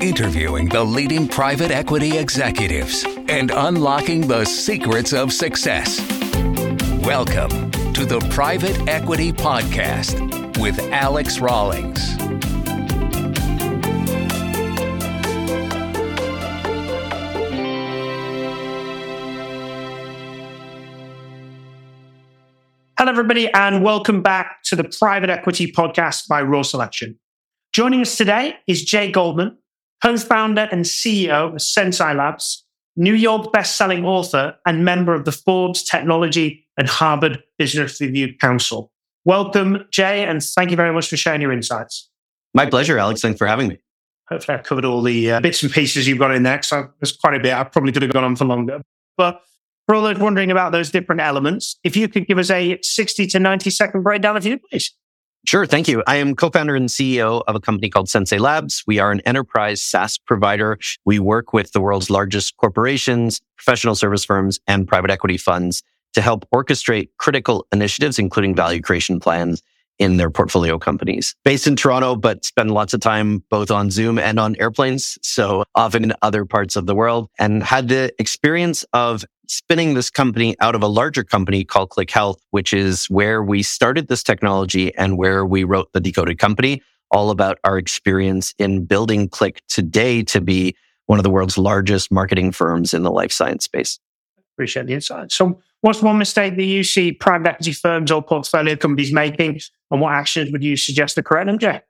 interviewing the leading private equity executives and unlocking the secrets of success. Welcome to the Private Equity Podcast with Alex Rawlings. Hello, everybody, and welcome back to the Private Equity Podcast by Raw Selection. Joining us today is Jay Goldman, co founder and CEO of Sensei Labs, New York best-selling author, and member of the Forbes Technology and Harvard Business Review Council. Welcome, Jay, and thank you very much for sharing your insights. My pleasure, Alex. Thanks for having me. Hopefully, I covered all the uh, bits and pieces you've got in there, because there's quite a bit. I probably could have gone on for longer. But for all those wondering about those different elements, if you could give us a 60 to 90 second breakdown, if you please. Sure. Thank you. I am co-founder and CEO of a company called Sensei Labs. We are an enterprise SaaS provider. We work with the world's largest corporations, professional service firms, and private equity funds to help orchestrate critical initiatives, including value creation plans in their portfolio companies. Based in Toronto, but spend lots of time both on Zoom and on airplanes. So often in other parts of the world and had the experience of spinning this company out of a larger company called Klick Health, which is where we started this technology and where we wrote the Decoded Company, all about our experience in building Klick today to be one of the world's largest marketing firms in the life science space. Appreciate the insight. So what's one mistake that you see private equity firms or portfolio companies making and what actions would you suggest to correct them, Jay?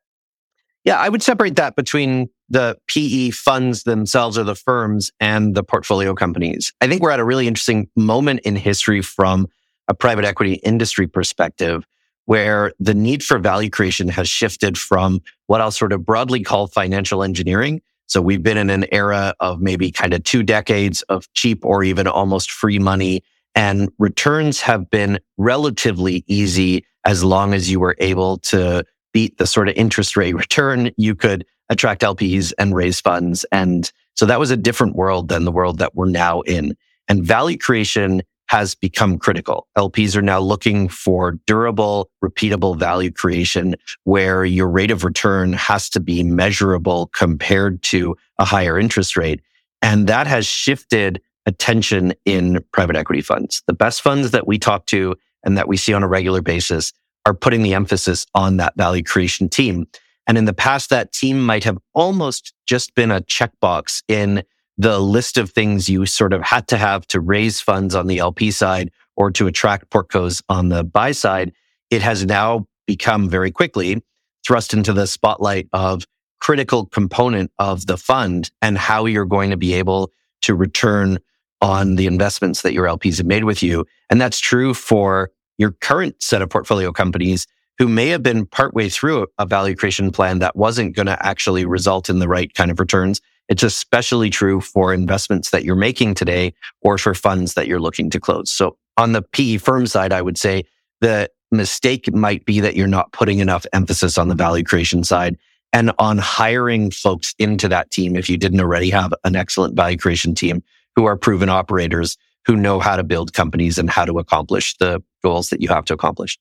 Yeah, I would separate that between the PE funds themselves or the firms and the portfolio companies. I think we're at a really interesting moment in history from a private equity industry perspective where the need for value creation has shifted from what I'll sort of broadly call financial engineering. So we've been in an era of maybe kind of two decades of cheap or even almost free money and returns have been relatively easy as long as you were able to beat the sort of interest rate return. You could attract LPs and raise funds. And so that was a different world than the world that we're now in. And value creation has become critical. LPs are now looking for durable, repeatable value creation where your rate of return has to be measurable compared to a higher interest rate. And that has shifted attention in private equity funds. The best funds that we talk to and that we see on a regular basis are putting the emphasis on that value creation team. And in the past, that team might have almost just been a checkbox in the list of things you sort of had to have to raise funds on the LP side or to attract portcos on the buy side. It has now become very quickly thrust into the spotlight of critical component of the fund and how you're going to be able to return on the investments that your LPs have made with you. And that's true for your current set of portfolio companies who may have been partway through a value creation plan that wasn't going to actually result in the right kind of returns. It's especially true for investments that you're making today or for funds that you're looking to close. So on the PE firm side, I would say the mistake might be that you're not putting enough emphasis on the value creation side and on hiring folks into that team if you didn't already have an excellent value creation team who are proven operators who know how to build companies and how to accomplish the goals that you have to accomplish.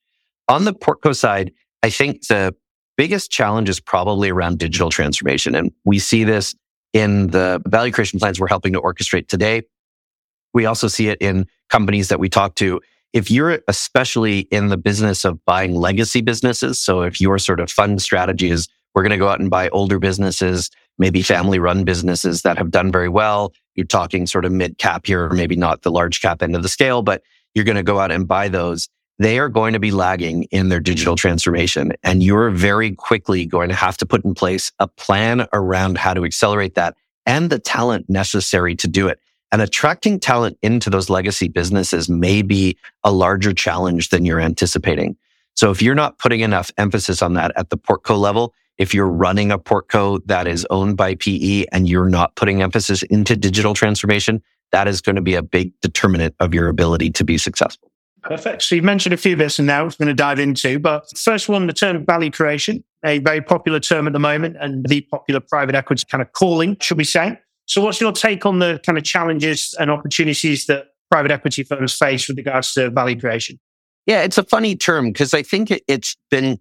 On the Portco side, I think the biggest challenge is probably around digital transformation. And we see this in the value creation plans we're helping to orchestrate today. We also see it in companies that we talk to. If you're especially in the business of buying legacy businesses, so if your sort of fund strategy is we're going to go out and buy older businesses, maybe family run businesses that have done very well, you're talking sort of mid cap here, or maybe not the large cap end of the scale, but you're going to go out and buy those. They are going to be lagging in their digital transformation. And you're very quickly going to have to put in place a plan around how to accelerate that and the talent necessary to do it. And attracting talent into those legacy businesses may be a larger challenge than you're anticipating. So if you're not putting enough emphasis on that at the portco level, if you're running a portco that is owned by PE and you're not putting emphasis into digital transformation, that is going to be a big determinant of your ability to be successful. Perfect. So you've mentioned a few bits and now we're going to dive into, but first one, the term value creation, a very popular term at the moment and the popular private equity kind of calling, should we say. So what's your take on the kind of challenges and opportunities that private equity firms face with regards to value creation? Yeah, it's a funny term because I think it's been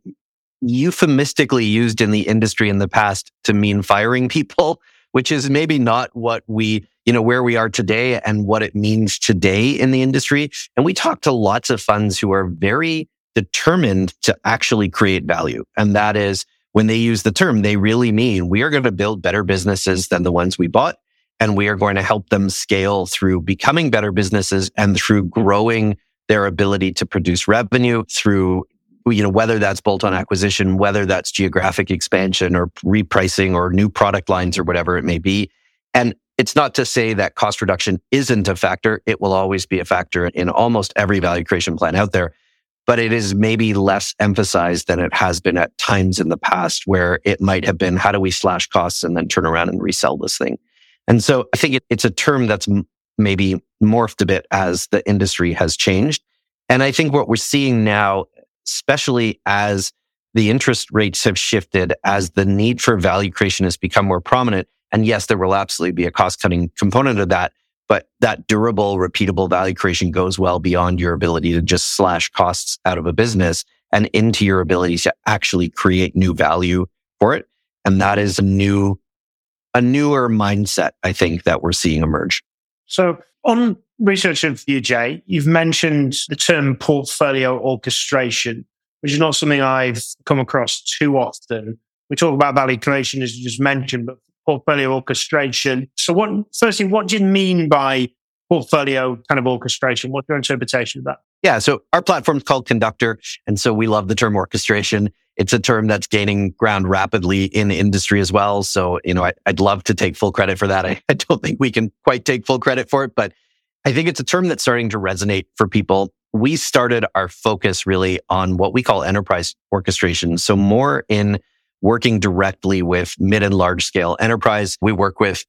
euphemistically used in the industry in the past to mean firing people, which is maybe not what we, you know, where we are today and what it means today in the industry. And we talk to lots of funds who are very determined to actually create value. And that is when they use the term, they really mean we are going to build better businesses than the ones we bought. And we are going to help them scale through becoming better businesses and through growing their ability to produce revenue through you know, whether that's bolt-on acquisition, whether that's geographic expansion or repricing or new product lines or whatever it may be. And it's not to say that cost reduction isn't a factor. It will always be a factor in almost every value creation plan out there. But it is maybe less emphasized than it has been at times in the past where it might have been, how do we slash costs and then turn around and resell this thing? And so I think it, it's a term that's maybe morphed a bit as the industry has changed. And I think what we're seeing now especially as the interest rates have shifted, as the need for value creation has become more prominent. And yes, there will absolutely be a cost cutting component of that, but that durable, repeatable value creation goes well beyond your ability to just slash costs out of a business and into your ability to actually create new value for it. And that is a new, a newer mindset, I think, that we're seeing emerge. So on research for you, Jay, you've mentioned the term portfolio orchestration, which is not something I've come across too often. We talk about value creation, as you just mentioned, but portfolio orchestration. So, what, firstly, what do you mean by portfolio kind of orchestration? What's your interpretation of that? Yeah, so our platform is called Conductor. And so we love the term orchestration. It's a term that's gaining ground rapidly in the industry as well. So, you know, I, would love to take full credit for that. I, I don't think we can quite take full credit for it, but I think it's a term that's starting to resonate for people. We started our focus really on what we call enterprise orchestration. So more in working directly with mid and large scale enterprise. We work with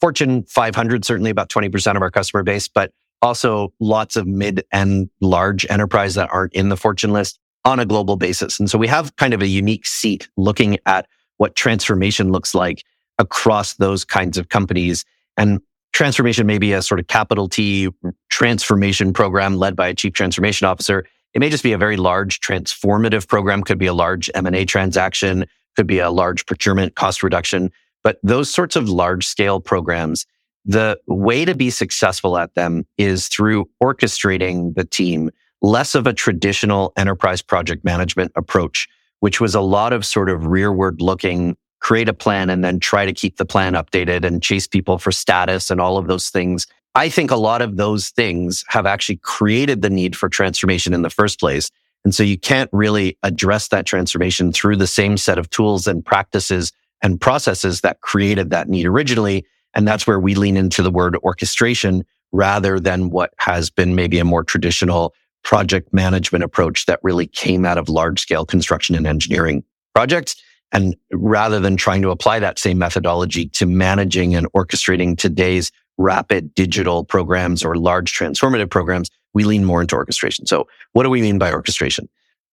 Fortune 500, certainly about 20% of our customer base, but also lots of mid and large enterprise that aren't in the Fortune list on a global basis. And so we have kind of a unique seat looking at what transformation looks like across those kinds of companies. And transformation may be a sort of capital T transformation program led by a chief transformation officer. It may just be a very large transformative program, could be a large M&A transaction, could be a large procurement cost reduction. But those sorts of large scale programs, the way to be successful at them is through orchestrating the team, less of a traditional enterprise project management approach, which was a lot of sort of rearward looking create a plan and then try to keep the plan updated and chase people for status and all of those things. I think a lot of those things have actually created the need for transformation in the first place. And so you can't really address that transformation through the same set of tools and practices and processes that created that need originally. And that's where we lean into the word orchestration rather than what has been maybe a more traditional project management approach that really came out of large scale construction and engineering projects. And rather than trying to apply that same methodology to managing and orchestrating today's rapid digital programs or large transformative programs, we lean more into orchestration. So what do we mean by orchestration?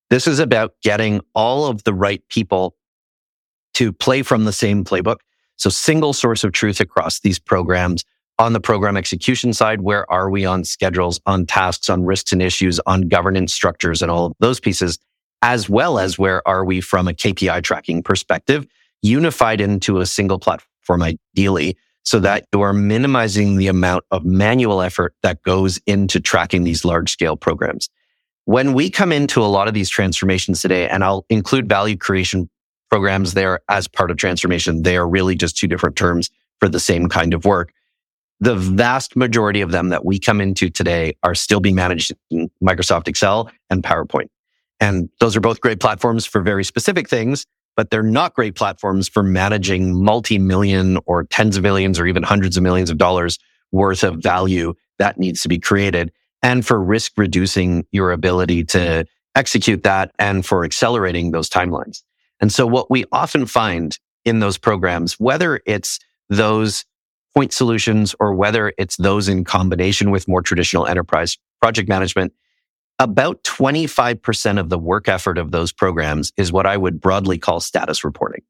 This is about getting all of the right people to play from the same playbook. So single source of truth across these programs. On the program execution side, where are we on schedules, on tasks, on risks and issues, on governance structures and all of those pieces? As well as where are we from a KPI tracking perspective, unified into a single platform, ideally, so that you are minimizing the amount of manual effort that goes into tracking these large scale programs. When we come into a lot of these transformations today, and I'll include value creation programs there as part of transformation, they are really just two different terms for the same kind of work. The vast majority of them that we come into today are still being managed in Microsoft Excel and PowerPoint. And those are both great platforms for very specific things, but they're not great platforms for managing multi-million or tens of millions or even hundreds of millions of dollars worth of value that needs to be created and for risk reducing your ability to execute that and for accelerating those timelines. And so what we often find in those programs, whether it's those point solutions or whether it's those in combination with more traditional enterprise project management, about 25% of the work effort of those programs is what I would broadly call status reporting.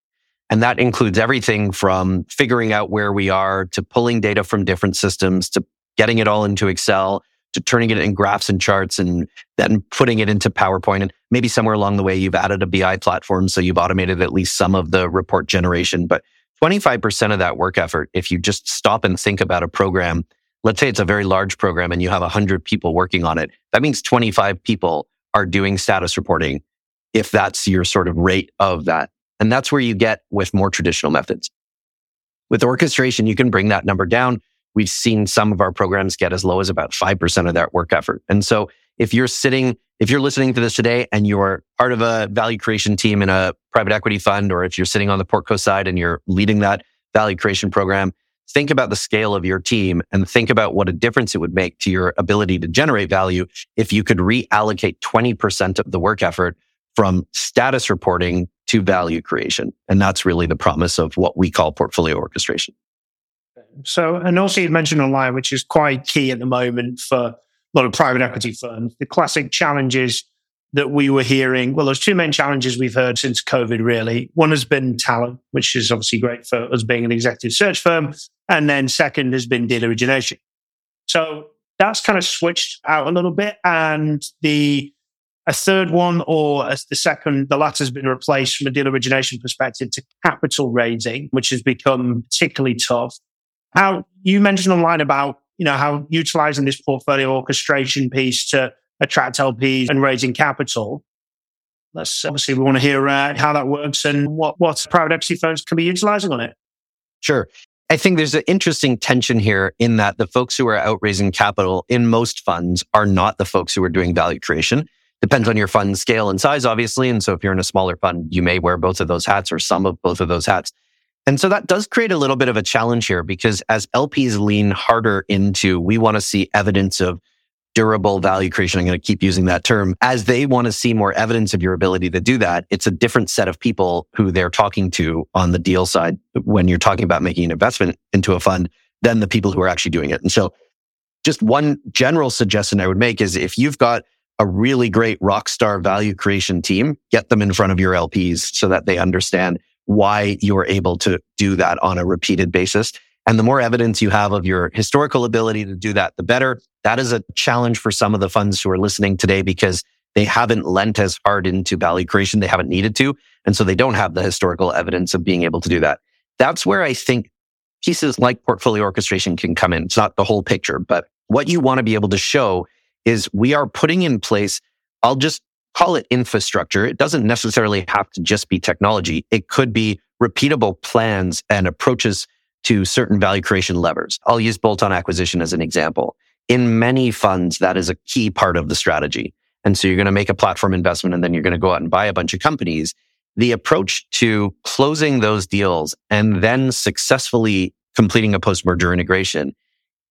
And that includes everything from figuring out where we are to pulling data from different systems to getting it all into Excel to turning it in graphs and charts and then putting it into PowerPoint. And maybe somewhere along the way, you've added a BI platform. So you've automated at least some of the report generation. But 25% of that work effort, if you just stop and think about a program, let's say it's a very large program and you have 100 people working on it, that means 25 people are doing status reporting if that's your sort of rate of that. And that's where you get with more traditional methods. With orchestration, you can bring that number down. We've seen some of our programs get as low as about 5% of that work effort. And so if you're sitting, if you're listening to this today and you're part of a value creation team in a private equity fund, or if you're sitting on the Portco side and you're leading that value creation program, think about the scale of your team and think about what a difference it would make to your ability to generate value if you could reallocate 20% of the work effort from status reporting to value creation. And that's really the promise of what we call portfolio orchestration. So, and also you mentioned online, which is quite key at the moment for a lot of private equity firms. The classic challenges that we were hearing. Well, there's two main challenges we've heard since COVID, really. One has been talent, which is obviously great for us being an executive search firm. And then second has been deal origination. So that's kind of switched out a little bit. And the a third one or the second, the latter has been replaced from a deal origination perspective to capital raising, which has become particularly tough. How you mentioned online about, you know, how utilizing this portfolio orchestration piece to attract LPs and raising capital. Let's obviously we want to hear uh, how that works and what, what private equity firms can be utilizing on it. Sure. I think there's an interesting tension here in that the folks who are out raising capital in most funds are not the folks who are doing value creation. Depends on your fund scale and size, obviously. And so if you're in a smaller fund, you may wear both of those hats or some of both of those hats. And so that does create a little bit of a challenge here because as LPs lean harder into, we want to see evidence of durable value creation. I'm going to keep using that term as they want to see more evidence of your ability to do that. It's a different set of people who they're talking to on the deal side when you're talking about making an investment into a fund than the people who are actually doing it. And so just one general suggestion I would make is if you've got a really great rock star value creation team, get them in front of your LPs so that they understand why you're able to do that on a repeated basis. And the more evidence you have of your historical ability to do that, the better. That is a challenge for some of the funds who are listening today because they haven't lent as hard into value creation. They haven't needed to. And so they don't have the historical evidence of being able to do that. That's where I think pieces like portfolio orchestration can come in. It's not the whole picture, but what you want to be able to show is we are putting in place, I'll just call it infrastructure. It doesn't necessarily have to just be technology. It could be repeatable plans and approaches to certain value creation levers. I'll use bolt-on acquisition as an example. In many funds, that is a key part of the strategy. And so you're going to make a platform investment and then you're going to go out and buy a bunch of companies. The approach to closing those deals and then successfully completing a post-merger integration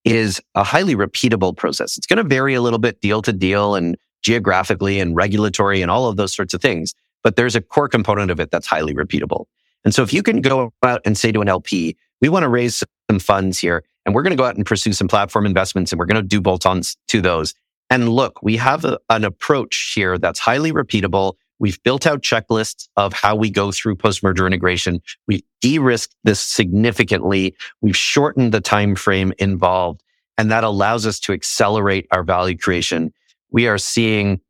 is a highly repeatable process. It's going to vary a little bit deal to deal and geographically and regulatory and all of those sorts of things. But there's a core component of it that's highly repeatable. And so if you can go out and say to an LP, we want to raise some funds here and we're going to go out and pursue some platform investments and we're going to do bolt-ons to those. And look, we have a, an approach here that's highly repeatable. We've built out checklists of how we go through post-merger integration. We've de-risked this significantly. We've shortened the time frame involved and that allows us to accelerate our value creation. We are seeing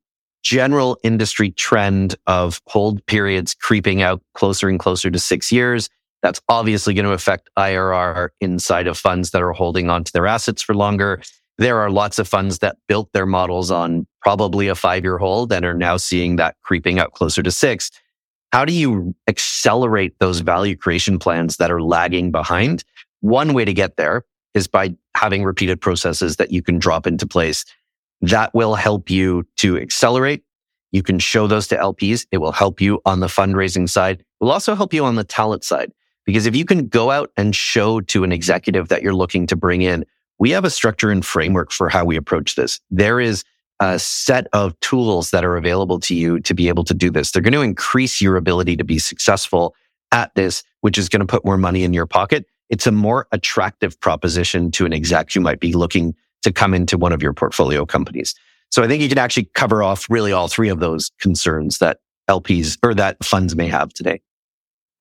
general industry trend of hold periods creeping out closer and closer to six years. That's obviously going to affect IRR inside of funds that are holding onto their assets for longer. There are lots of funds that built their models on probably a five year hold and are now seeing that creeping up closer to six. How do you accelerate those value creation plans that are lagging behind? One way to get there is by having repeated processes that you can drop into place. That will help you to accelerate. You can show those to LPs. It will help you on the fundraising side. It will also help you on the talent side. Because if you can go out and show to an executive that you're looking to bring in, we have a structure and framework for how we approach this. There is a set of tools that are available to you to be able to do this. They're going to increase your ability to be successful at this, which is going to put more money in your pocket. It's a more attractive proposition to an exec who might be looking to come into one of your portfolio companies. So I think you can actually cover off really all three of those concerns that LPs or that funds may have today.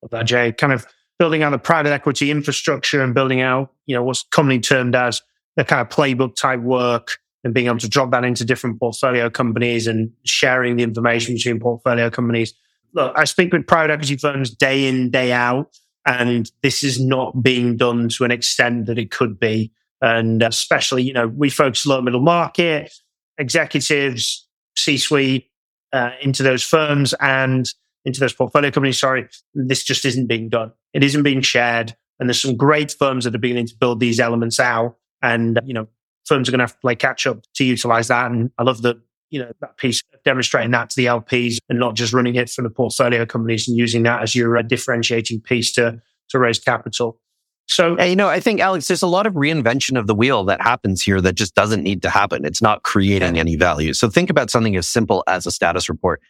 Well, kind of building out the private equity infrastructure and building out, you know, what's commonly termed as the kind of playbook type work and being able to drop that into different portfolio companies and sharing the information between portfolio companies. Look, I speak with private equity firms day in, day out. And this is not being done to an extent that it could be. And especially, you know, we focus low middle market, executives, C suite, uh, into those firms and into those portfolio companies. Sorry, this just isn't being done. It isn't being shared. And there's some great firms that are beginning to build these elements out. And, you know, firms are going to have to play catch up to utilize that. And I love that, you know, that piece demonstrating that to the LPs and not just running it for the portfolio companies and using that as your uh, differentiating piece to, to raise capital. So, you know, I think, Alex, there's a lot of reinvention of the wheel that happens here that just doesn't need to happen. It's not creating any value. So think about something as simple as a status report.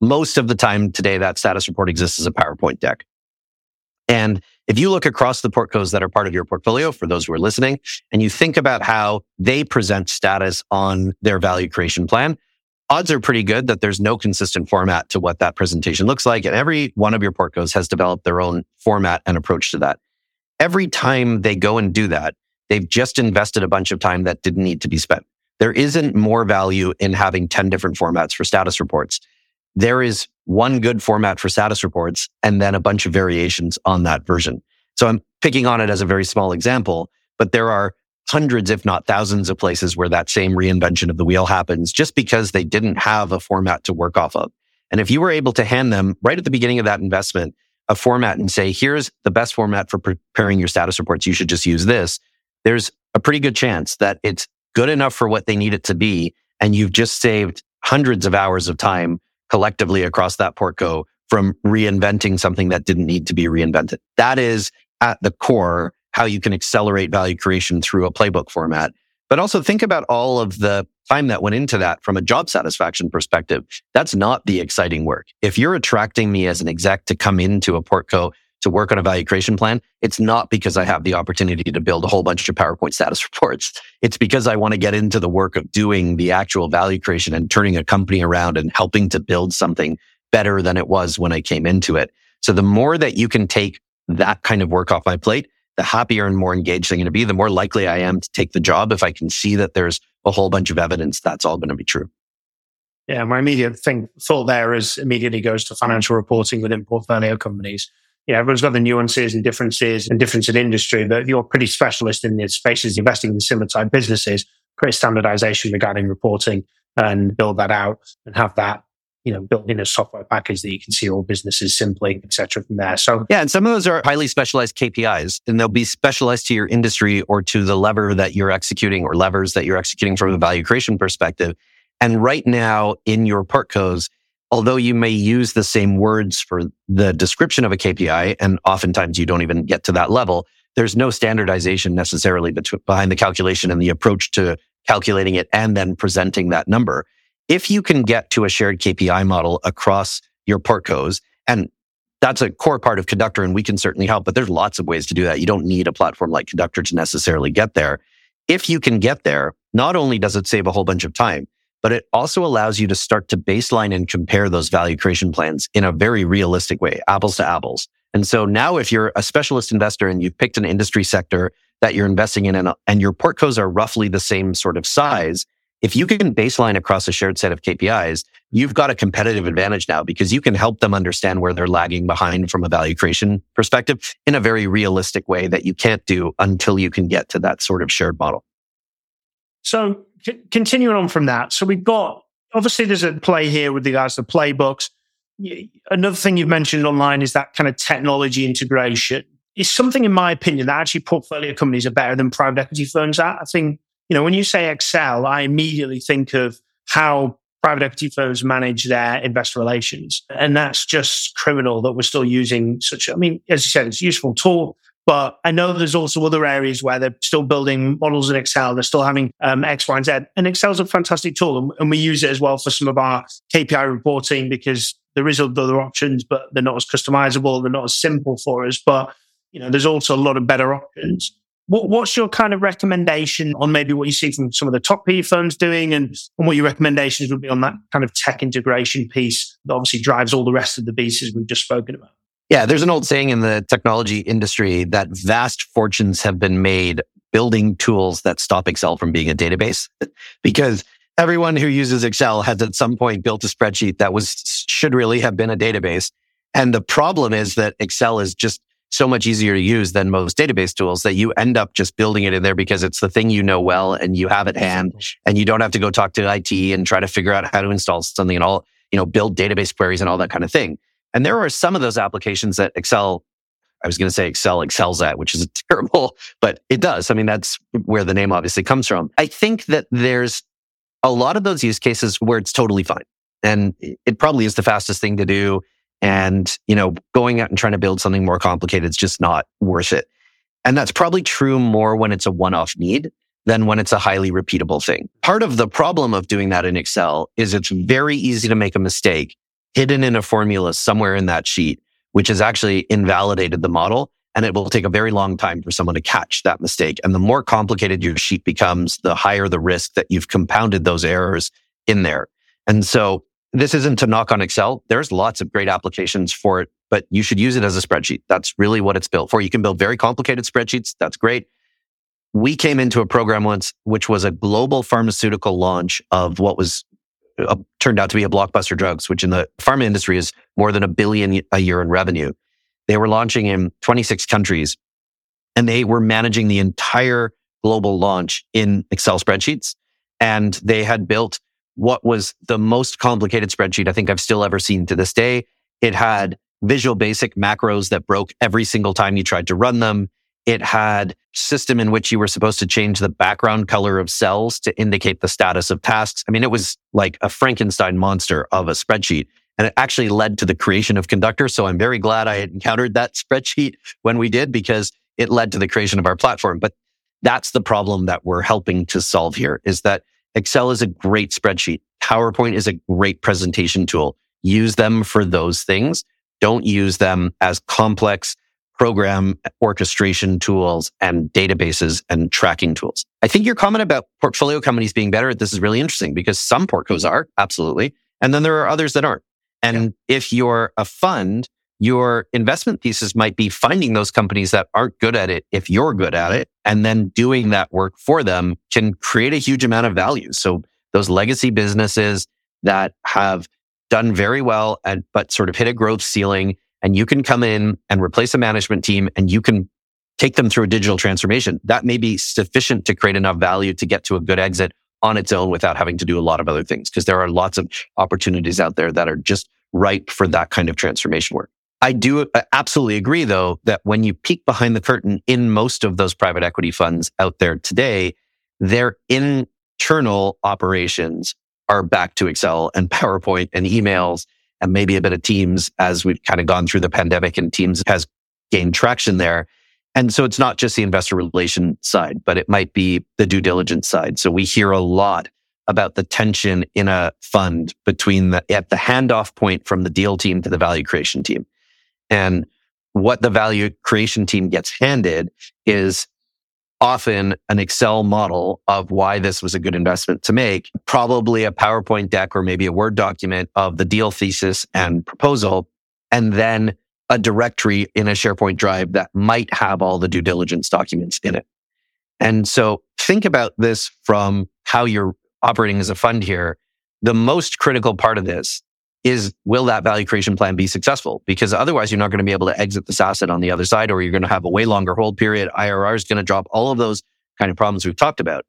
Most of the time today, that status report exists as a PowerPoint deck. And if you look across the portcos that are part of your portfolio, for those who are listening, and you think about how they present status on their value creation plan, odds are pretty good that there's no consistent format to what that presentation looks like. And every one of your portcos has developed their own format and approach to that. Every time they go and do that, they've just invested a bunch of time that didn't need to be spent. There isn't more value in having 10 different formats for status reports there is one good format for status reports and then a bunch of variations on that version. So I'm picking on it as a very small example, but there are hundreds, if not thousands of places where that same reinvention of the wheel happens just because they didn't have a format to work off of. And if you were able to hand them right at the beginning of that investment, a format and say, here's the best format for preparing your status reports. You should just use this. There's a pretty good chance that it's good enough for what they need it to be. And you've just saved hundreds of hours of time collectively across that portco from reinventing something that didn't need to be reinvented. That is at the core how you can accelerate value creation through a playbook format. But also think about all of the time that went into that from a job satisfaction perspective. That's not the exciting work. If you're attracting me as an exec to come into a portco to work on a value creation plan, it's not because I have the opportunity to build a whole bunch of PowerPoint status reports. It's because I want to get into the work of doing the actual value creation and turning a company around and helping to build something better than it was when I came into it. So the more that you can take that kind of work off my plate, the happier and more engaged I'm going to be, the more likely I am to take the job if I can see that there's a whole bunch of evidence that's all going to be true. Yeah, my immediate thing thought there is immediately goes to financial reporting within portfolio companies know, everyone's got the nuances and differences and difference in industry, but if you're pretty specialist in the spaces investing in similar type businesses, create standardization regarding reporting and build that out and have that you know, built in a software package that you can see all businesses simply, et cetera, from there. So yeah, and some of those are highly specialized KPIs, and they'll be specialized to your industry or to the lever that you're executing or levers that you're executing from a value creation perspective. And right now in your portcos, although you may use the same words for the description of a KPI, and oftentimes you don't even get to that level, there's no standardization necessarily behind the calculation and the approach to calculating it and then presenting that number. If you can get to a shared KPI model across your portcos, and that's a core part of Conductor, and we can certainly help, but there's lots of ways to do that. You don't need a platform like Conductor to necessarily get there. If you can get there, not only does it save a whole bunch of time, but it also allows you to start to baseline and compare those value creation plans in a very realistic way, apples to apples. And so now if you're a specialist investor and you've picked an industry sector that you're investing in and, and your portcos are roughly the same sort of size, if you can baseline across a shared set of KPIs, you've got a competitive advantage now because you can help them understand where they're lagging behind from a value creation perspective in a very realistic way that you can't do until you can get to that sort of shared model. So c- continuing on from that, so we've got obviously there's a play here with regards to playbooks. Another thing you've mentioned online is that kind of technology integration. Is something, in my opinion, that actually portfolio companies are better than private equity firms at. I think, you know, when you say Excel, I immediately think of how private equity firms manage their investor relations. And that's just criminal that we're still using such, I mean, as you said, it's a useful tool. But I know there's also other areas where they're still building models in Excel. They're still having um, X, Y, and Z. And Excel's a fantastic tool. And we use it as well for some of our KPI reporting because there is other options, but they're not as customizable. They're not as simple for us. But, you know, there's also a lot of better options. What, what's your kind of recommendation on maybe what you see from some of the top PE firms doing and, and what your recommendations would be on that kind of tech integration piece that obviously drives all the rest of the pieces we've just spoken about? Yeah, there's an old saying in the technology industry that vast fortunes have been made building tools that stop Excel from being a database because everyone who uses Excel has at some point built a spreadsheet that was should really have been a database. And the problem is that Excel is just so much easier to use than most database tools that you end up just building it in there because it's the thing you know well and you have at hand and you don't have to go talk to IT and try to figure out how to install something and all, you know, build database queries and all that kind of thing. And there are some of those applications that Excel, I was going to say Excel excels at, which is terrible, but it does. I mean, that's where the name obviously comes from. I think that there's a lot of those use cases where it's totally fine. And it probably is the fastest thing to do. And, you know, going out and trying to build something more complicated is just not worth it. And that's probably true more when it's a one off need than when it's a highly repeatable thing. Part of the problem of doing that in Excel is it's very easy to make a mistake hidden in a formula somewhere in that sheet, which has actually invalidated the model. And it will take a very long time for someone to catch that mistake. And the more complicated your sheet becomes, the higher the risk that you've compounded those errors in there. And so this isn't to knock on Excel. There's lots of great applications for it, but you should use it as a spreadsheet. That's really what it's built for. You can build very complicated spreadsheets. That's great. We came into a program once, which was a global pharmaceutical launch of what was turned out to be a blockbuster drugs, which in the pharma industry is more than a billion a year in revenue. They were launching in 26 countries and they were managing the entire global launch in Excel spreadsheets. And they had built what was the most complicated spreadsheet I think I've still ever seen to this day. It had visual basic macros that broke every single time you tried to run them. It had system in which you were supposed to change the background color of cells to indicate the status of tasks. I mean, it was like a Frankenstein monster of a spreadsheet. And it actually led to the creation of Conductor. So I'm very glad I encountered that spreadsheet when we did because it led to the creation of our platform. But that's the problem that we're helping to solve here is that Excel is a great spreadsheet. PowerPoint is a great presentation tool. Use them for those things. Don't use them as complex program orchestration tools and databases and tracking tools. I think your comment about portfolio companies being better at this is really interesting because some portcos are absolutely. And then there are others that aren't. And yeah. if you're a fund, your investment thesis might be finding those companies that aren't good at it if you're good at it and then doing that work for them can create a huge amount of value. So those legacy businesses that have done very well and but sort of hit a growth ceiling and you can come in and replace a management team and you can take them through a digital transformation. That may be sufficient to create enough value to get to a good exit on its own without having to do a lot of other things because there are lots of opportunities out there that are just ripe for that kind of transformation work. I do uh, absolutely agree, though, that when you peek behind the curtain in most of those private equity funds out there today, their internal operations are back to Excel and PowerPoint and emails and maybe a bit of Teams as we've kind of gone through the pandemic and Teams has gained traction there. And so it's not just the investor relation side, but it might be the due diligence side. So we hear a lot about the tension in a fund between the, at the handoff point from the deal team to the value creation team. And what the value creation team gets handed is often an Excel model of why this was a good investment to make, probably a PowerPoint deck or maybe a Word document of the deal thesis and proposal, and then a directory in a SharePoint drive that might have all the due diligence documents in it. And so think about this from how you're operating as a fund here. The most critical part of this is will that value creation plan be successful? Because otherwise you're not going to be able to exit this asset on the other side, or you're going to have a way longer hold period. IRR is going to drop all of those kind of problems we've talked about.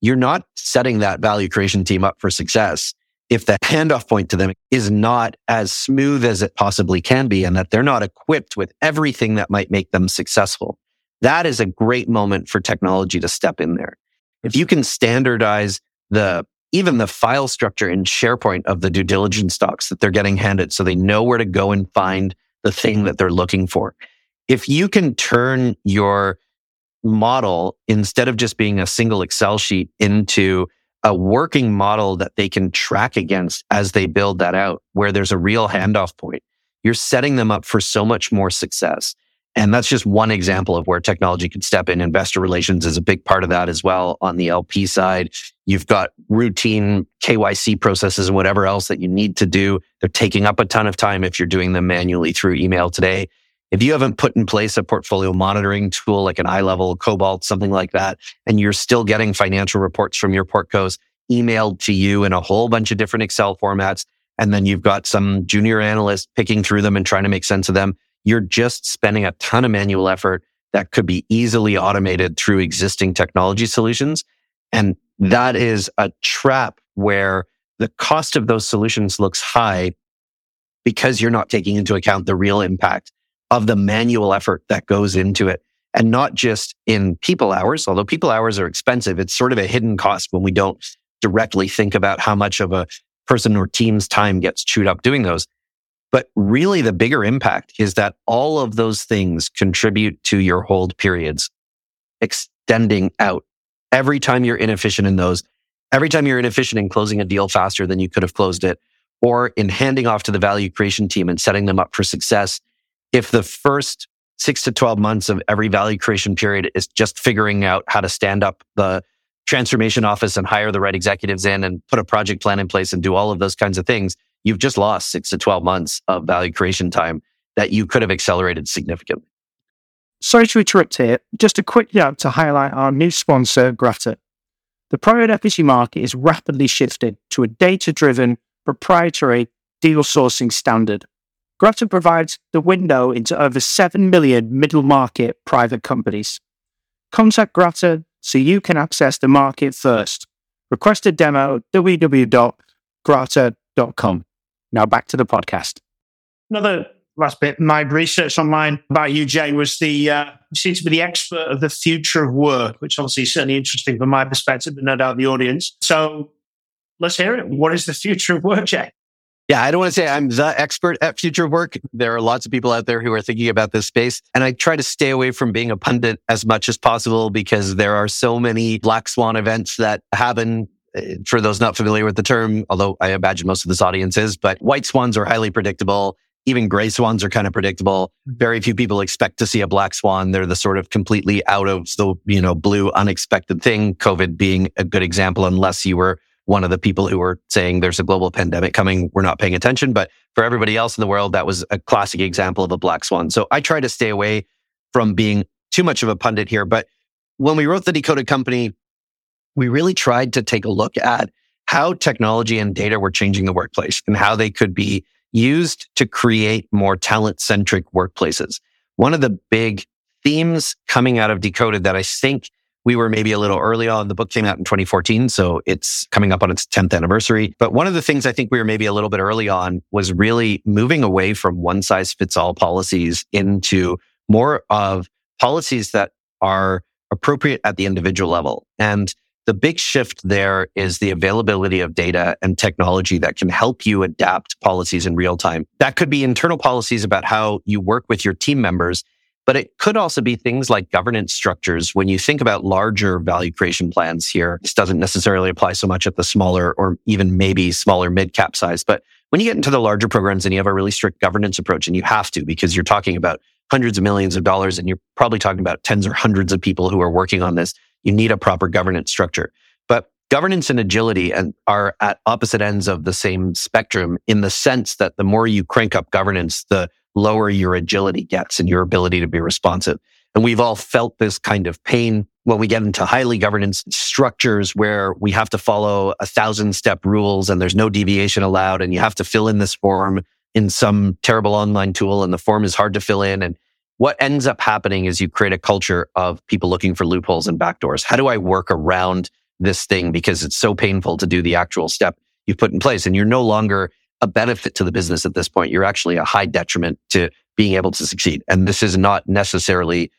You're not setting that value creation team up for success if the handoff point to them is not as smooth as it possibly can be and that they're not equipped with everything that might make them successful. That is a great moment for technology to step in there. If you can standardize the even the file structure in SharePoint of the due diligence docs that they're getting handed so they know where to go and find the thing that they're looking for. If you can turn your model instead of just being a single Excel sheet into a working model that they can track against as they build that out, where there's a real handoff point, you're setting them up for so much more success. And that's just one example of where technology could step in. Investor relations is a big part of that as well. On the LP side, you've got routine KYC processes and whatever else that you need to do. They're taking up a ton of time if you're doing them manually through email today. If you haven't put in place a portfolio monitoring tool like an iLevel, Cobalt, something like that, and you're still getting financial reports from your portcos emailed to you in a whole bunch of different Excel formats, and then you've got some junior analyst picking through them and trying to make sense of them, you're just spending a ton of manual effort that could be easily automated through existing technology solutions. And that is a trap where the cost of those solutions looks high because you're not taking into account the real impact of the manual effort that goes into it. And not just in people hours, although people hours are expensive. It's sort of a hidden cost when we don't directly think about how much of a person or team's time gets chewed up doing those. But really the bigger impact is that all of those things contribute to your hold periods extending out. Every time you're inefficient in those, every time you're inefficient in closing a deal faster than you could have closed it, or in handing off to the value creation team and setting them up for success, if the first six to 12 months of every value creation period is just figuring out how to stand up the transformation office and hire the right executives in and put a project plan in place and do all of those kinds of things, you've just lost six to 12 months of value creation time that you could have accelerated significantly. Sorry to interrupt here. Just a quick note to highlight our new sponsor, Grata. The private equity market is rapidly shifting to a data driven, proprietary deal sourcing standard. Grata provides the window into over 7 million middle market private companies. Contact Grata so you can access the market first. Request a demo at www.grata.com. Now back to the podcast. Another last bit, my research online about you, Jay, was the uh, you seem to be the expert of the future of work, which obviously is certainly interesting from my perspective, but no doubt the audience. So let's hear it. What is the future of work, Jay? Yeah, I don't want to say I'm the expert at future work. There are lots of people out there who are thinking about this space. And I try to stay away from being a pundit as much as possible because there are so many black swan events that happen Uh, for those not familiar with the term, although I imagine most of this audience is, but white swans are highly predictable. Even gray swans are kind of predictable. Mm-hmm. Very few people expect to see a black swan. They're the sort of completely out of the, you know, blue unexpected thing. COVID being a good example, unless you were one of the people who were saying there's a global pandemic coming. We're not paying attention. But for everybody else in the world, that was a classic example of a black swan. So I try to stay away from being too much of a pundit here. But when we wrote the Decoded Company, we really tried to take a look at how technology and data were changing the workplace and how they could be used to create more talent centric workplaces. One of the big themes coming out of Decoded that I think we were maybe a little early on. The book came out in 2014, so it's coming up on its 10th anniversary. But one of the things I think we were maybe a little bit early on was really moving away from one size fits all policies into more of policies that are appropriate at the individual level. And the big shift there is the availability of data and technology that can help you adapt policies in real time. That could be internal policies about how you work with your team members, but it could also be things like governance structures. When you think about larger value creation plans here, this doesn't necessarily apply so much at the smaller or even maybe smaller mid cap size. But when you get into the larger programs and you have a really strict governance approach and you have to because you're talking about hundreds of millions of dollars and you're probably talking about tens or hundreds of people who are working on this you need a proper governance structure. But governance and agility are at opposite ends of the same spectrum in the sense that the more you crank up governance, the lower your agility gets and your ability to be responsive. And we've all felt this kind of pain when we get into highly governance structures where we have to follow a thousand step rules and there's no deviation allowed and you have to fill in this form in some terrible online tool and the form is hard to fill in and what ends up happening is you create a culture of people looking for loopholes and backdoors. How do I work around this thing because it's so painful to do the actual step you've put in place? And you're no longer a benefit to the business at this point. You're actually a high detriment to being able to succeed. And this is not necessarily,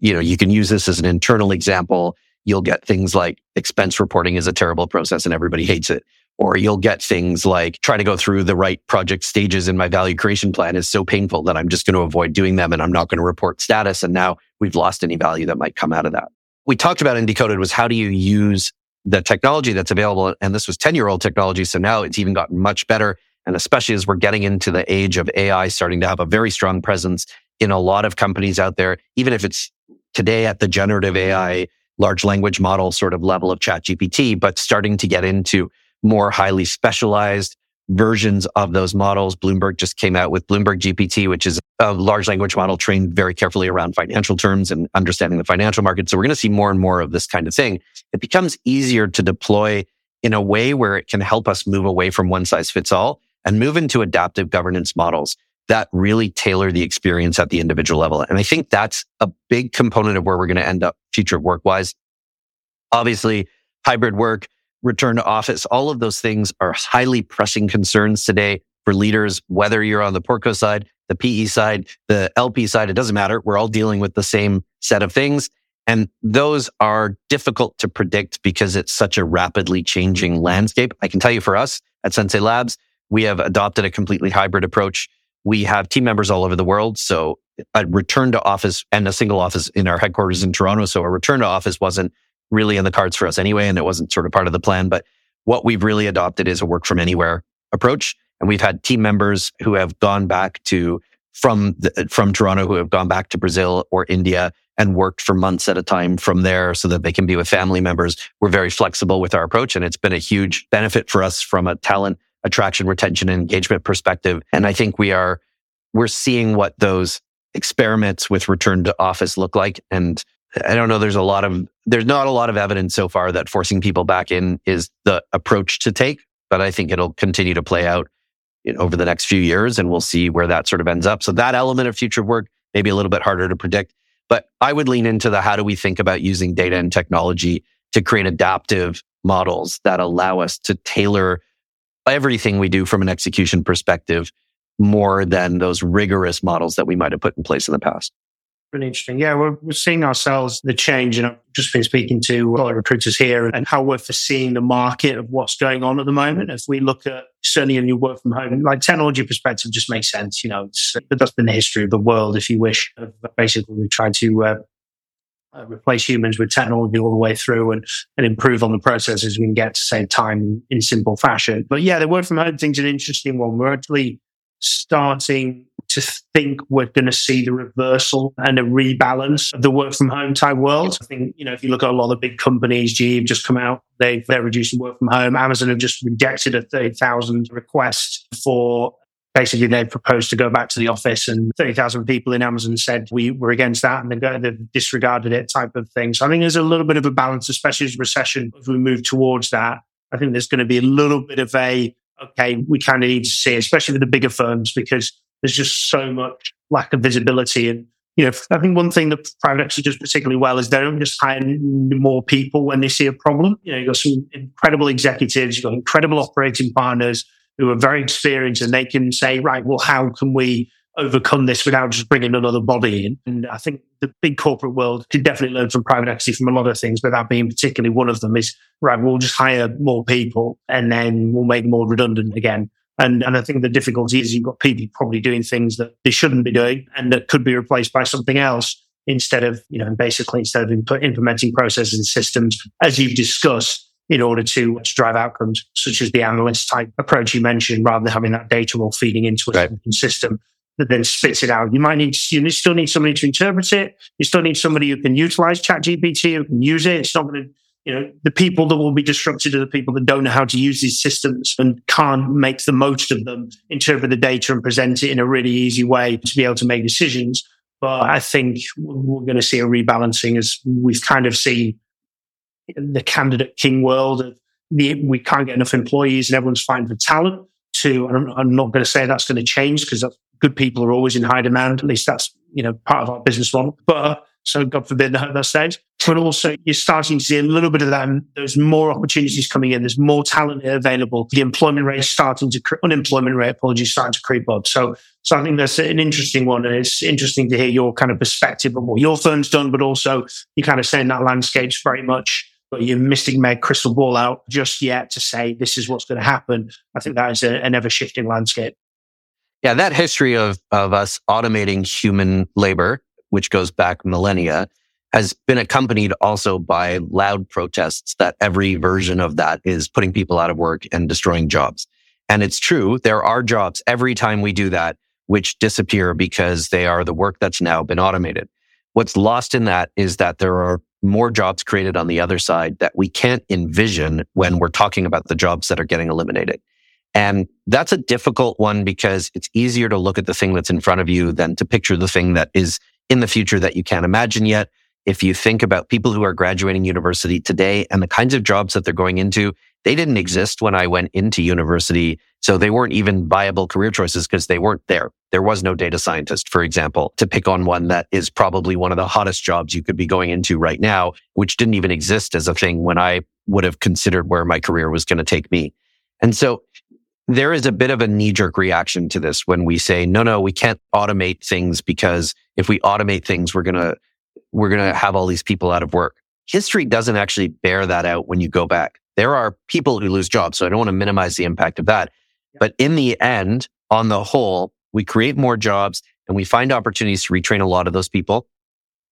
you know, you can use this as an internal example. You'll get things like expense reporting is a terrible process and everybody hates it or you'll get things like trying to go through the right project stages in my value creation plan is so painful that I'm just going to avoid doing them and I'm not going to report status. And now we've lost any value that might come out of that. We talked about in Decoded was how do you use the technology that's available? And this was 10 year old technology. So now it's even gotten much better. And especially as we're getting into the age of AI starting to have a very strong presence in a lot of companies out there, even if it's today at the generative AI large language model sort of level of chat GPT, but starting to get into more highly specialized versions of those models. Bloomberg just came out with Bloomberg GPT, which is a large language model trained very carefully around financial terms and understanding the financial market. So we're going to see more and more of this kind of thing. It becomes easier to deploy in a way where it can help us move away from one size fits all and move into adaptive governance models that really tailor the experience at the individual level. And I think that's a big component of where we're going to end up future work wise. Obviously, hybrid work, return to office, all of those things are highly pressing concerns today for leaders, whether you're on the portco side, the PE side, the LP side, it doesn't matter. We're all dealing with the same set of things. And those are difficult to predict because it's such a rapidly changing landscape. I can tell you for us at Sensei Labs, we have adopted a completely hybrid approach. We have team members all over the world. So a return to office and a single office in our headquarters in Toronto. So a return to office wasn't really in the cards for us anyway. And it wasn't sort of part of the plan. But what we've really adopted is a work from anywhere approach. And we've had team members who have gone back to from the, from Toronto who have gone back to Brazil or India and worked for months at a time from there so that they can be with family members. We're very flexible with our approach and it's been a huge benefit for us from a talent attraction, retention and engagement perspective. And I think we are we're seeing what those experiments with return to office look like and I don't know there's a lot of there's not a lot of evidence so far that forcing people back in is the approach to take, but I think it'll continue to play out over the next few years and we'll see where that sort of ends up. So that element of future work may be a little bit harder to predict, but I would lean into the how do we think about using data and technology to create adaptive models that allow us to tailor everything we do from an execution perspective more than those rigorous models that we might have put in place in the past. Really interesting. Yeah, we're, we're seeing ourselves the change, and I've just been speaking to a lot of recruiters here and how we're foreseeing the market of what's going on at the moment. If we look at certainly in your work from home, like technology perspective, just makes sense. You know, that's been the history of the world, if you wish. Basically, we tried to uh, uh, replace humans with technology all the way through and, and improve on the processes we can get to save time in simple fashion. But yeah, the work from home thing's an interesting one. We're actually starting to think we're going to see the reversal and a rebalance of the work from home type world. I think, you know, if you look at a lot of the big companies, GE have just come out, they've, they're reducing work from home. Amazon have just rejected a 30,000 request for basically they proposed to go back to the office and 30,000 people in Amazon said we were against that and they've, disregarded it type of thing. So I think there's a little bit of a balance, especially as recession, if we move towards that. I think there's going to be a little bit of a, okay, we kind of need to see, especially with the bigger firms, because there's just so much lack of visibility. And, you know, I think one thing that private equity does particularly well is they don't just hire more people when they see a problem. You know, you've got some incredible executives, you've got incredible operating partners who are very experienced and they can say, right, well, how can we overcome this without just bringing another body in. And I think the big corporate world could definitely learn from private equity from a lot of things, but that being particularly one of them is, right, we'll just hire more people and then we'll make more redundant again. And, and I think the difficulty is you've got people probably doing things that they shouldn't be doing and that could be replaced by something else instead of, you know, basically instead of input, implementing processes and systems as you've discussed in order to, to drive outcomes, such as the analyst type approach you mentioned, rather than having that data all feeding into a right. system that then spits it out. You might need, you still need somebody to interpret it. You still need somebody who can utilize ChatGPT, who can use it. It's not going to, you know, the people that will be disrupted are the people that don't know how to use these systems and can't make the most of them, interpret the data and present it in a really easy way to be able to make decisions. But I think we're going to see a rebalancing as we've kind of seen the candidate king world of the, we can't get enough employees and everyone's fighting for talent to, I'm, I'm not going to say that's going to change because good people are always in high demand. At least that's, you know, part of our business model. But so God forbid that, that stage. But also you're starting to see a little bit of that. There's more opportunities coming in. There's more talent available. The employment rate starting to, unemployment rate, apologies, starting to creep up. So, so I think that's an interesting one. And it's interesting to hear your kind of perspective on what your firm's done, but also you're kind of saying that landscape's very much but you're missing my crystal ball out just yet to say this is what's going to happen. I think that is a, an ever shifting landscape. Yeah, that history of, of us automating human labor, which goes back millennia, has been accompanied also by loud protests that every version of that is putting people out of work and destroying jobs. And it's true. There are jobs every time we do that, which disappear because they are the work that's now been automated. What's lost in that is that there are more jobs created on the other side that we can't envision when we're talking about the jobs that are getting eliminated. And that's a difficult one because it's easier to look at the thing that's in front of you than to picture the thing that is in the future that you can't imagine yet. If you think about people who are graduating university today and the kinds of jobs that they're going into, they didn't exist when I went into university. So they weren't even viable career choices because they weren't there. There was no data scientist, for example, to pick on one that is probably one of the hottest jobs you could be going into right now, which didn't even exist as a thing when I would have considered where my career was going to take me. And so there is a bit of a knee jerk reaction to this when we say, no, no, we can't automate things because if we automate things, we're going to, we're going to have all these people out of work. History doesn't actually bear that out when you go back. There are people who lose jobs. So I don't want to minimize the impact of that. But in the end, on the whole, we create more jobs and we find opportunities to retrain a lot of those people,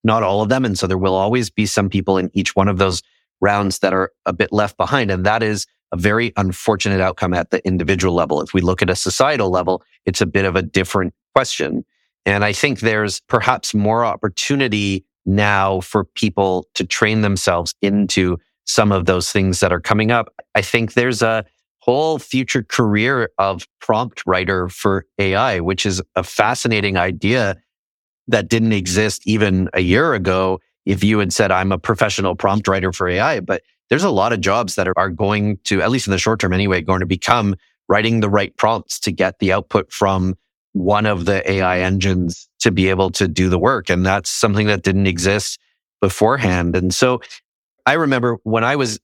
not all of them. And so there will always be some people in each one of those rounds that are a bit left behind. And that is a very unfortunate outcome at the individual level. If we look at a societal level, it's a bit of a different question. And I think there's perhaps more opportunity now for people to train themselves into some of those things that are coming up. I think there's a whole future career of prompt writer for AI, which is a fascinating idea that didn't exist even a year ago. If you had said, I'm a professional prompt writer for AI, but there's a lot of jobs that are, going to, at least in the short term anyway, going to become writing the right prompts to get the output from one of the AI engines to be able to do the work. And that's something that didn't exist beforehand. And so I remember when I was,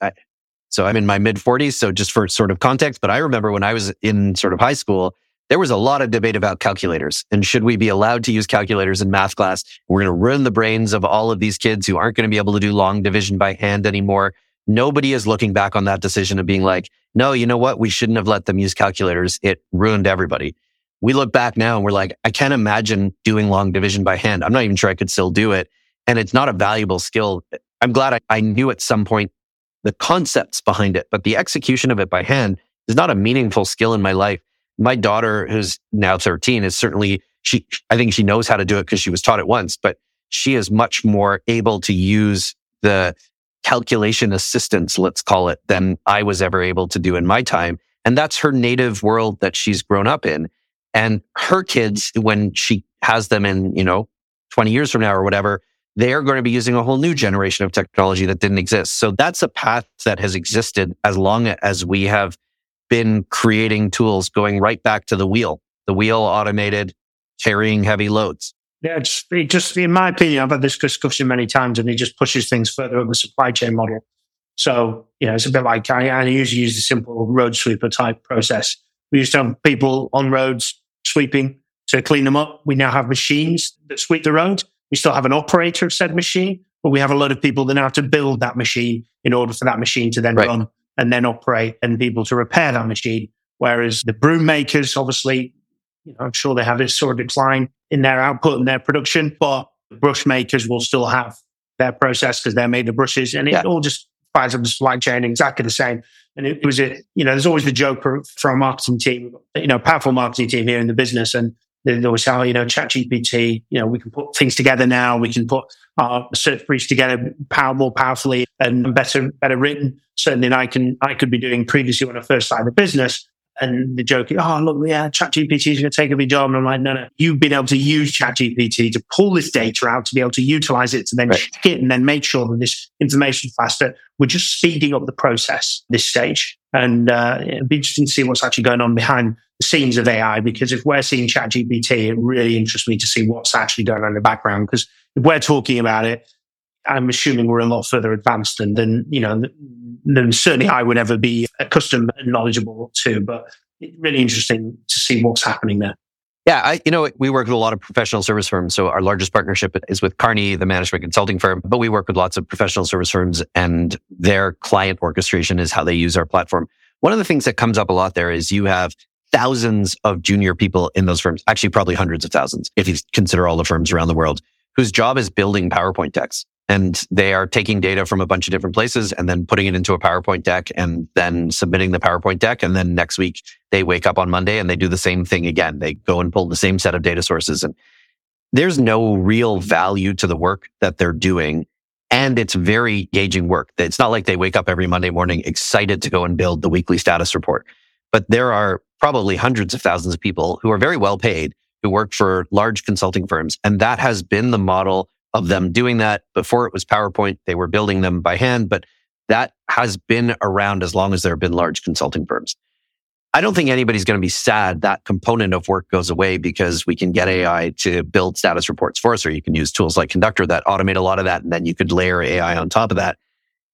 so I'm in my mid 40s. So just for sort of context, but I remember when I was in sort of high school, there was a lot of debate about calculators and should we be allowed to use calculators in math class? We're going to ruin the brains of all of these kids who aren't going to be able to do long division by hand anymore. Nobody is looking back on that decision of being like, no, you know what? We shouldn't have let them use calculators. It ruined everybody. We look back now and we're like, I can't imagine doing long division by hand. I'm not even sure I could still do it. And it's not a valuable skill. I'm glad I, I knew at some point the concepts behind it, but the execution of it by hand is not a meaningful skill in my life. My daughter, who's now 13, is certainly, she, I think she knows how to do it because she was taught it once, but she is much more able to use the calculation assistance, let's call it, than I was ever able to do in my time. And that's her native world that she's grown up in. And her kids, when she has them in, you know, 20 years from now or whatever, they are going to be using a whole new generation of technology that didn't exist. So that's a path that has existed as long as we have been creating tools going right back to the wheel, the wheel automated, carrying heavy loads. Yeah, just, it just in my opinion, I've had this discussion many times, and it just pushes things further up the supply chain model. So, you know, it's a bit like I, I usually use the simple road sweeper type process. We used to have people on roads sweeping to clean them up. We now have machines that sweep the road. We still have an operator of said machine, but we have a lot of people that now have to build that machine in order for that machine to then right. run and then operate and people to repair that machine. Whereas the broom makers, obviously, you know, I'm sure they have this sort of decline in their output and their production, but brush makers will still have their process because they're made of brushes and it yeah. all just fires up the supply chain exactly the same. And it was a, you know, there's always the joke for, for our marketing team, you know, powerful marketing team here in the business. And they always say, oh, you know, ChatGPT, you know, we can put things together now. We can put our search briefs together power, more powerfully and better, better written. Certainly than I can, I could be doing previously when I first started the business. And the joke, oh, look, yeah, ChatGPT is going to take over your job. And I'm like, no, no, you've been able to use ChatGPT to pull this data out, to be able to utilize it, to then right. check it and then make sure that this information is faster. We're just speeding up the process this stage. And uh, it'd be interesting to see what's actually going on behind the scenes of AI, because if we're seeing ChatGPT, it really interests me to see what's actually going on in the background. Because if we're talking about it, I'm assuming we're a lot further advanced than, than you know, than certainly I would ever be accustomed and knowledgeable to. But really interesting to see what's happening there. Yeah, I, you know, we work with a lot of professional service firms. So our largest partnership is with Kearney, the management consulting firm, but we work with lots of professional service firms and their client orchestration is how they use our platform. One of the things that comes up a lot there is you have thousands of junior people in those firms, actually probably hundreds of thousands, if you consider all the firms around the world, whose job is building PowerPoint decks and they are taking data from a bunch of different places and then putting it into a PowerPoint deck and then submitting the PowerPoint deck. And then next week they wake up on Monday and they do the same thing again. They go and pull the same set of data sources and there's no real value to the work that they're doing. And it's very gauging work. It's not like they wake up every Monday morning excited to go and build the weekly status report, but there are probably hundreds of thousands of people who are very well paid who work for large consulting firms. And that has been the model of them doing that. Before it was PowerPoint, they were building them by hand, but that has been around as long as there have been large consulting firms. I don't think anybody's going to be sad that component of work goes away because we can get AI to build status reports for us, or you can use tools like Conductor that automate a lot of that. And then you could layer AI on top of that.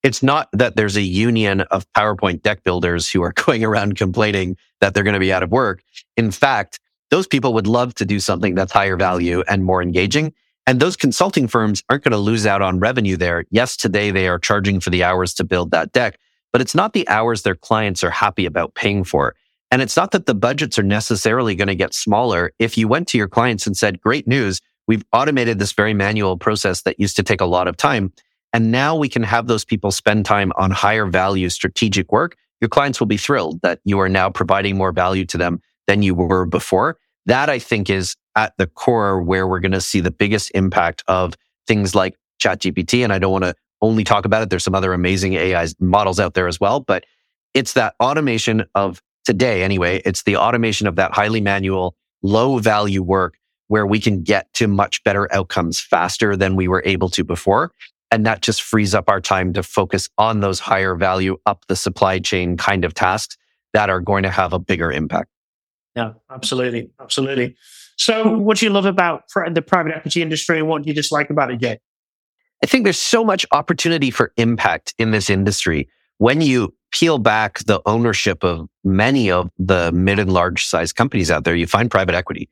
It's not that there's a union of PowerPoint deck builders who are going around complaining that they're going to be out of work. In fact, those people would love to do something that's higher value and more engaging. And those consulting firms aren't going to lose out on revenue there. Yes, today they are charging for the hours to build that deck, but it's not the hours their clients are happy about paying for. And it's not that the budgets are necessarily going to get smaller. If you went to your clients and said, great news, we've automated this very manual process that used to take a lot of time. And now we can have those people spend time on higher value strategic work. Your clients will be thrilled that you are now providing more value to them than you were before. That I think is at the core where we're going to see the biggest impact of things like ChatGPT. And I don't want to only talk about it. There's some other amazing AI models out there as well, but it's that automation of today anyway. It's the automation of that highly manual, low value work where we can get to much better outcomes faster than we were able to before. And that just frees up our time to focus on those higher value up the supply chain kind of tasks that are going to have a bigger impact. Yeah, absolutely. Absolutely. So, what do you love about the private equity industry and what do you dislike about it, Jay? I think there's so much opportunity for impact in this industry. When you peel back the ownership of many of the mid and large size companies out there, you find private equity.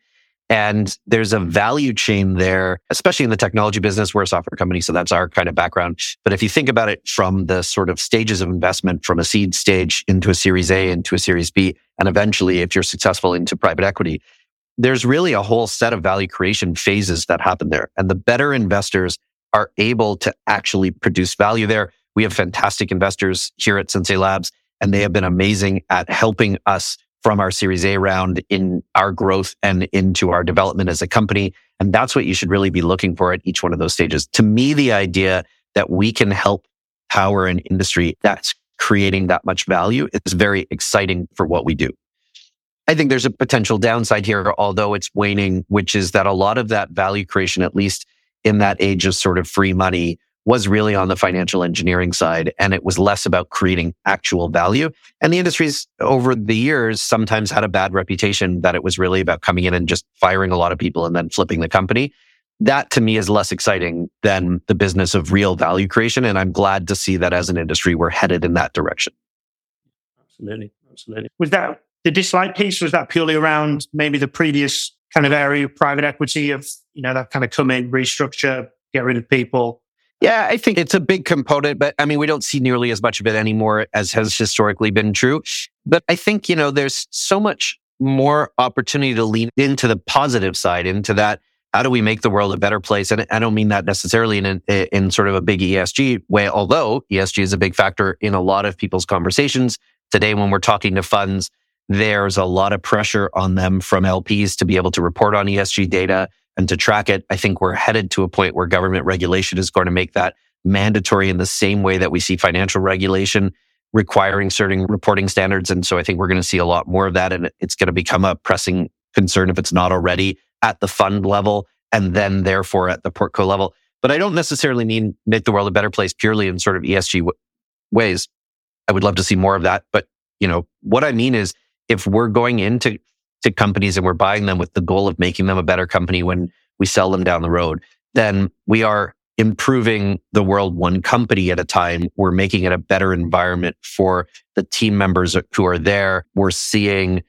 And there's a value chain there, especially in the technology business. We're a software company, so that's our kind of background. But if you think about it from the sort of stages of investment from a seed stage into a series A, into a series B, and eventually, if you're successful, into private equity, there's really a whole set of value creation phases that happen there. And the better investors are able to actually produce value there. We have fantastic investors here at Sensei Labs, and they have been amazing at helping us from our Series A round in our growth and into our development as a company. And that's what you should really be looking for at each one of those stages. To me, the idea that we can help power an industry that's creating that much value is very exciting for what we do. I think there's a potential downside here, although it's waning, which is that a lot of that value creation, at least in that age of sort of free money, was really on the financial engineering side. And it was less about creating actual value. And the industries over the years sometimes had a bad reputation that it was really about coming in and just firing a lot of people and then flipping the company. That to me is less exciting than the business of real value creation. And I'm glad to see that as an industry, we're headed in that direction. Absolutely. Absolutely. Was that the dislike piece? Was that purely around maybe the previous kind of area of private equity of, you know, that kind of come in, restructure, get rid of people? Yeah, I think it's a big component, but I mean, we don't see nearly as much of it anymore as has historically been true. But I think, you know, there's so much more opportunity to lean into the positive side, into that. How do we make the world a better place? And I don't mean that necessarily in, in sort of a big ESG way, although ESG is a big factor in a lot of people's conversations. Today, when we're talking to funds, there's a lot of pressure on them from LPs to be able to report on ESG data and to track it. I think we're headed to a point where government regulation is going to make that mandatory in the same way that we see financial regulation requiring certain reporting standards. And so I think we're going to see a lot more of that. And it's going to become a pressing concern if it's not already at the fund level and then therefore at the portco level. But I don't necessarily mean make the world a better place purely in sort of ESG w- ways. I would love to see more of that. But, you know, what I mean is if we're going into to companies and we're buying them with the goal of making them a better company when we sell them down the road, then we are improving the world one company at a time. We're making it a better environment for the team members who are there. We're seeing,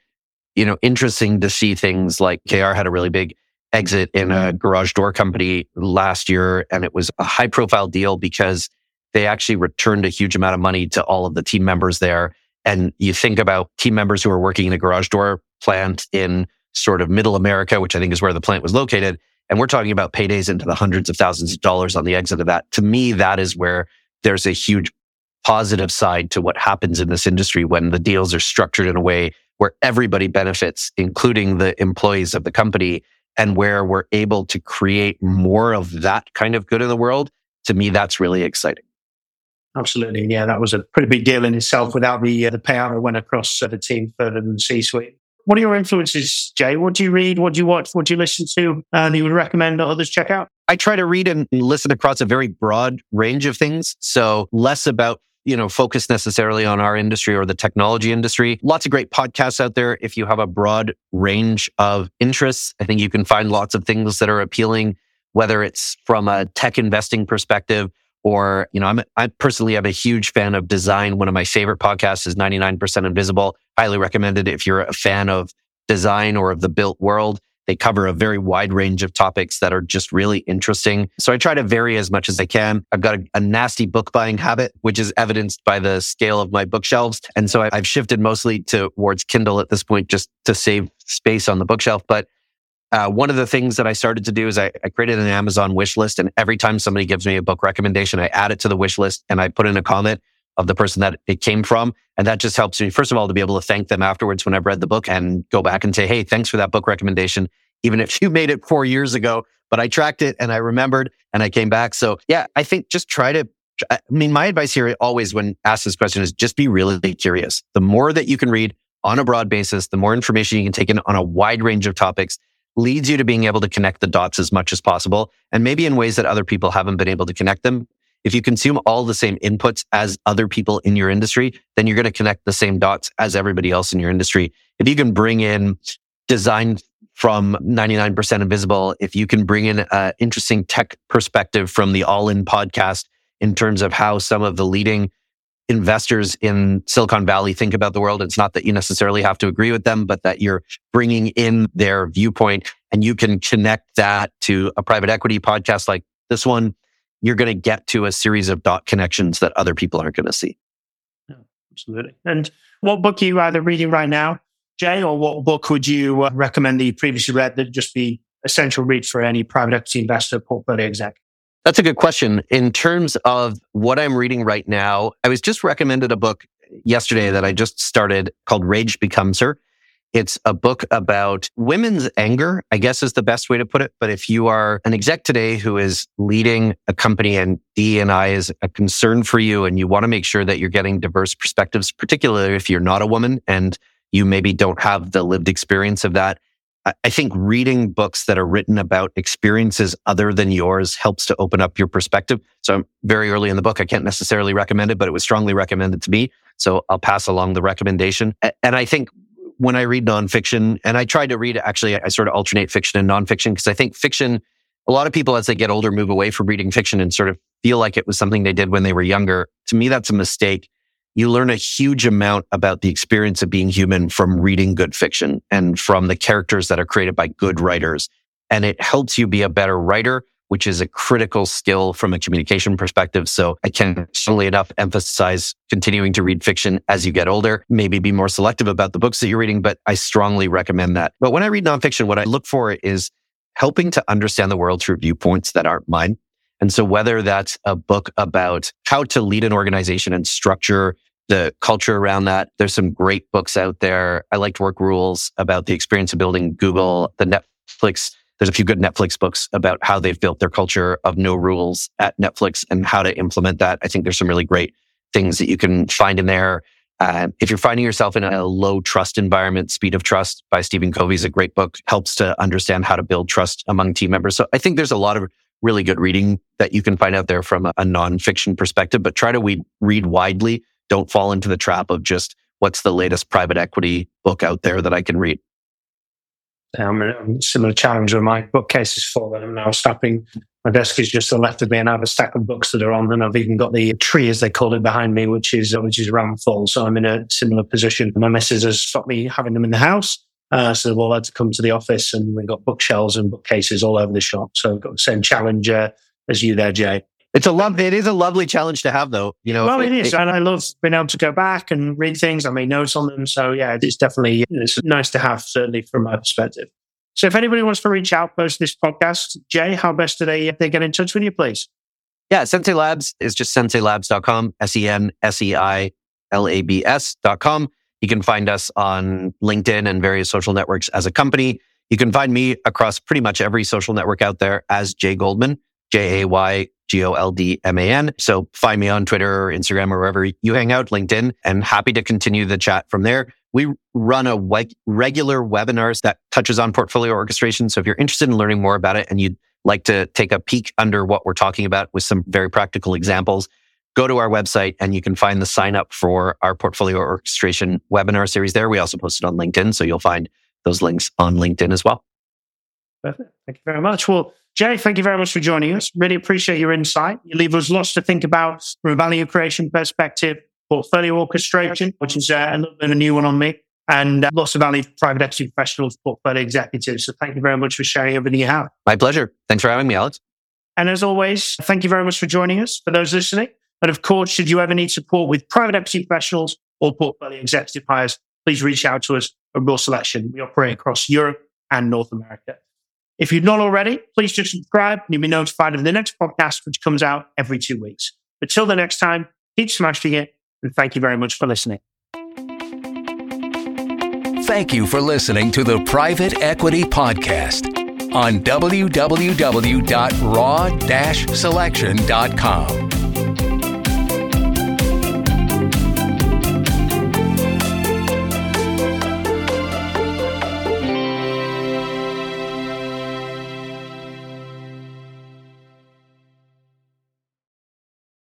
you know, interesting to see things like KKR had a really big exit in a mm-hmm. garage door company last year. And it was a high profile deal because they actually returned a huge amount of money to all of the team members there. And you think about team members who are working in a garage door plant in sort of middle America, which I think is where the plant was located. And we're talking about paydays into the hundreds of thousands of dollars on the exit of that. To me, that is where there's a huge positive side to what happens in this industry when the deals are structured in a way where everybody benefits, including the employees of the company, and where we're able to create more of that kind of good in the world. To me, that's really exciting. Absolutely. Yeah, that was a pretty big deal in itself without the, uh, the payout that went across uh, the team further than C suite. What are your influences, Jay? What do you read? What do you watch? What do you listen to? And uh, you would recommend that others check out? I try to read and listen across a very broad range of things. So less about you know, focus necessarily on our industry or the technology industry. Lots of great podcasts out there. If you have a broad range of interests, I think you can find lots of things that are appealing, whether it's from a tech investing perspective or, you know, I'm, I personally am a huge fan of design. One of my favorite podcasts is 99% Invisible. Highly recommended if you're a fan of design or of the built world. They cover a very wide range of topics that are just really interesting. So I try to vary as much as I can. I've got a, a nasty book buying habit, which is evidenced by the scale of my bookshelves. And so I, I've shifted mostly towards Kindle at this point just to save space on the bookshelf. But uh, one of the things that I started to do is I, I, created an Amazon wish list. And every time somebody gives me a book recommendation, I add it to the wish list and I put in a comment of the person that it came from. And that just helps me, first of all, to be able to thank them afterwards when I've read the book and go back and say, Hey, thanks for that book recommendation. Even if you made it four years ago, but I tracked it and I remembered and I came back. So yeah, I think just try to, I mean, my advice here always when asked this question is just be really curious. The more that you can read on a broad basis, the more information you can take in on a wide range of topics leads you to being able to connect the dots as much as possible and maybe in ways that other people haven't been able to connect them if you consume all the same inputs as other people in your industry, then you're going to connect the same dots as everybody else in your industry. If you can bring in design from 99% invisible, if you can bring in an interesting tech perspective from the all in podcast in terms of how some of the leading investors in Silicon Valley think about the world. It's not that you necessarily have to agree with them, but that you're bringing in their viewpoint and you can connect that to a private equity podcast like this one you're going to get to a series of dot connections that other people aren't going to see. Absolutely. And what book are you either reading right now, Jay, or what book would you uh, recommend that you previously read that just be essential read for any private equity investor portfolio exec? That's a good question. In terms of what I'm reading right now, I was just recommended a book yesterday that I just started called Rage Becomes Her. It's a book about women's anger, I guess is the best way to put it. But if you are an exec today who is leading a company and D&I is a concern for you and you want to make sure that you're getting diverse perspectives, particularly if you're not a woman and you maybe don't have the lived experience of that, I think reading books that are written about experiences other than yours helps to open up your perspective. So I'm very early in the book. I can't necessarily recommend it, but it was strongly recommended to me. So I'll pass along the recommendation. And I think when I read nonfiction, and I try to read actually, I sort of alternate fiction and nonfiction because I think fiction, a lot of people as they get older move away from reading fiction and sort of feel like it was something they did when they were younger. To me, that's a mistake. You learn a huge amount about the experience of being human from reading good fiction and from the characters that are created by good writers. And it helps you be a better writer which is a critical skill from a communication perspective. So I can certainly enough emphasize continuing to read fiction as you get older, maybe be more selective about the books that you're reading, but I strongly recommend that. But when I read nonfiction, what I look for is helping to understand the world through viewpoints that aren't mine. And so whether that's a book about how to lead an organization and structure the culture around that, there's some great books out there. I liked Work Rules about the experience of building Google, the Netflix there's a few good Netflix books about how they've built their culture of no rules at Netflix and how to implement that. I think there's some really great things that you can find in there. Uh, if you're finding yourself in a low trust environment, Speed of Trust by Stephen Covey is a great book, helps to understand how to build trust among team members. So I think there's a lot of really good reading that you can find out there from a, a nonfiction perspective, but try to read, read widely. Don't fall into the trap of just what's the latest private equity book out there that I can read. I'm in a similar challenge where my bookcase is full and I'm now stopping. My desk is just to the left of me and I have a stack of books that are on and I've even got the tree, as they call it, behind me, which is, which is ram full. So I'm in a similar position. My missus has stopped me having them in the house. Uh, so they've all had to come to the office and we've got bookshelves and bookcases all over the shop. So I've got the same challenge uh, as you there, Jay. It's a love. It is a lovely challenge to have, though. You know, well, it, it is, it, and I love being able to go back and read things. I made notes on them, so yeah, it's definitely it's nice to have, certainly from my perspective. So if anybody wants to reach out post this podcast, Jay, how best do they, uh, they get in touch with you, please? Yeah, Sensei Labs is just senseilabs.com, S-E-N-S-E-I-L-A-B-S.com. You can find us on LinkedIn and various social networks as a company. You can find me across pretty much every social network out there as Jay Goldman, J-A-Y G-O-L-D-M-A-N. So find me on Twitter or Instagram or wherever you hang out, LinkedIn, and happy to continue the chat from there. We run a we- regular webinars that touches on portfolio orchestration. So if you're interested in learning more about it and you'd like to take a peek under what we're talking about with some very practical examples, go to our website and you can find the sign up for our portfolio orchestration webinar series there. We also posted on LinkedIn, so you'll find those links on LinkedIn as well. Perfect. Thank you very much. Well, Jay, thank you very much for joining us. Really appreciate your insight. You leave us lots to think about from a value creation perspective, portfolio orchestration, which is uh, a little bit of a new one on me, and uh, lots of value for private equity professionals, portfolio executives. So thank you very much for sharing everything you have. My pleasure. Thanks for having me, Alex. And as always, thank you very much for joining us. For those listening, and of course, should you ever need support with private equity professionals or portfolio executive hires, please reach out to us at Raw Selection. We operate across Europe and North America. If you've not already, please just subscribe and you'll be notified of the next podcast, which comes out every two weeks. But till the next time, keep smashing it. And thank you very much for listening. Thank you for listening to the Private Equity Podcast on www.raw-selection.com.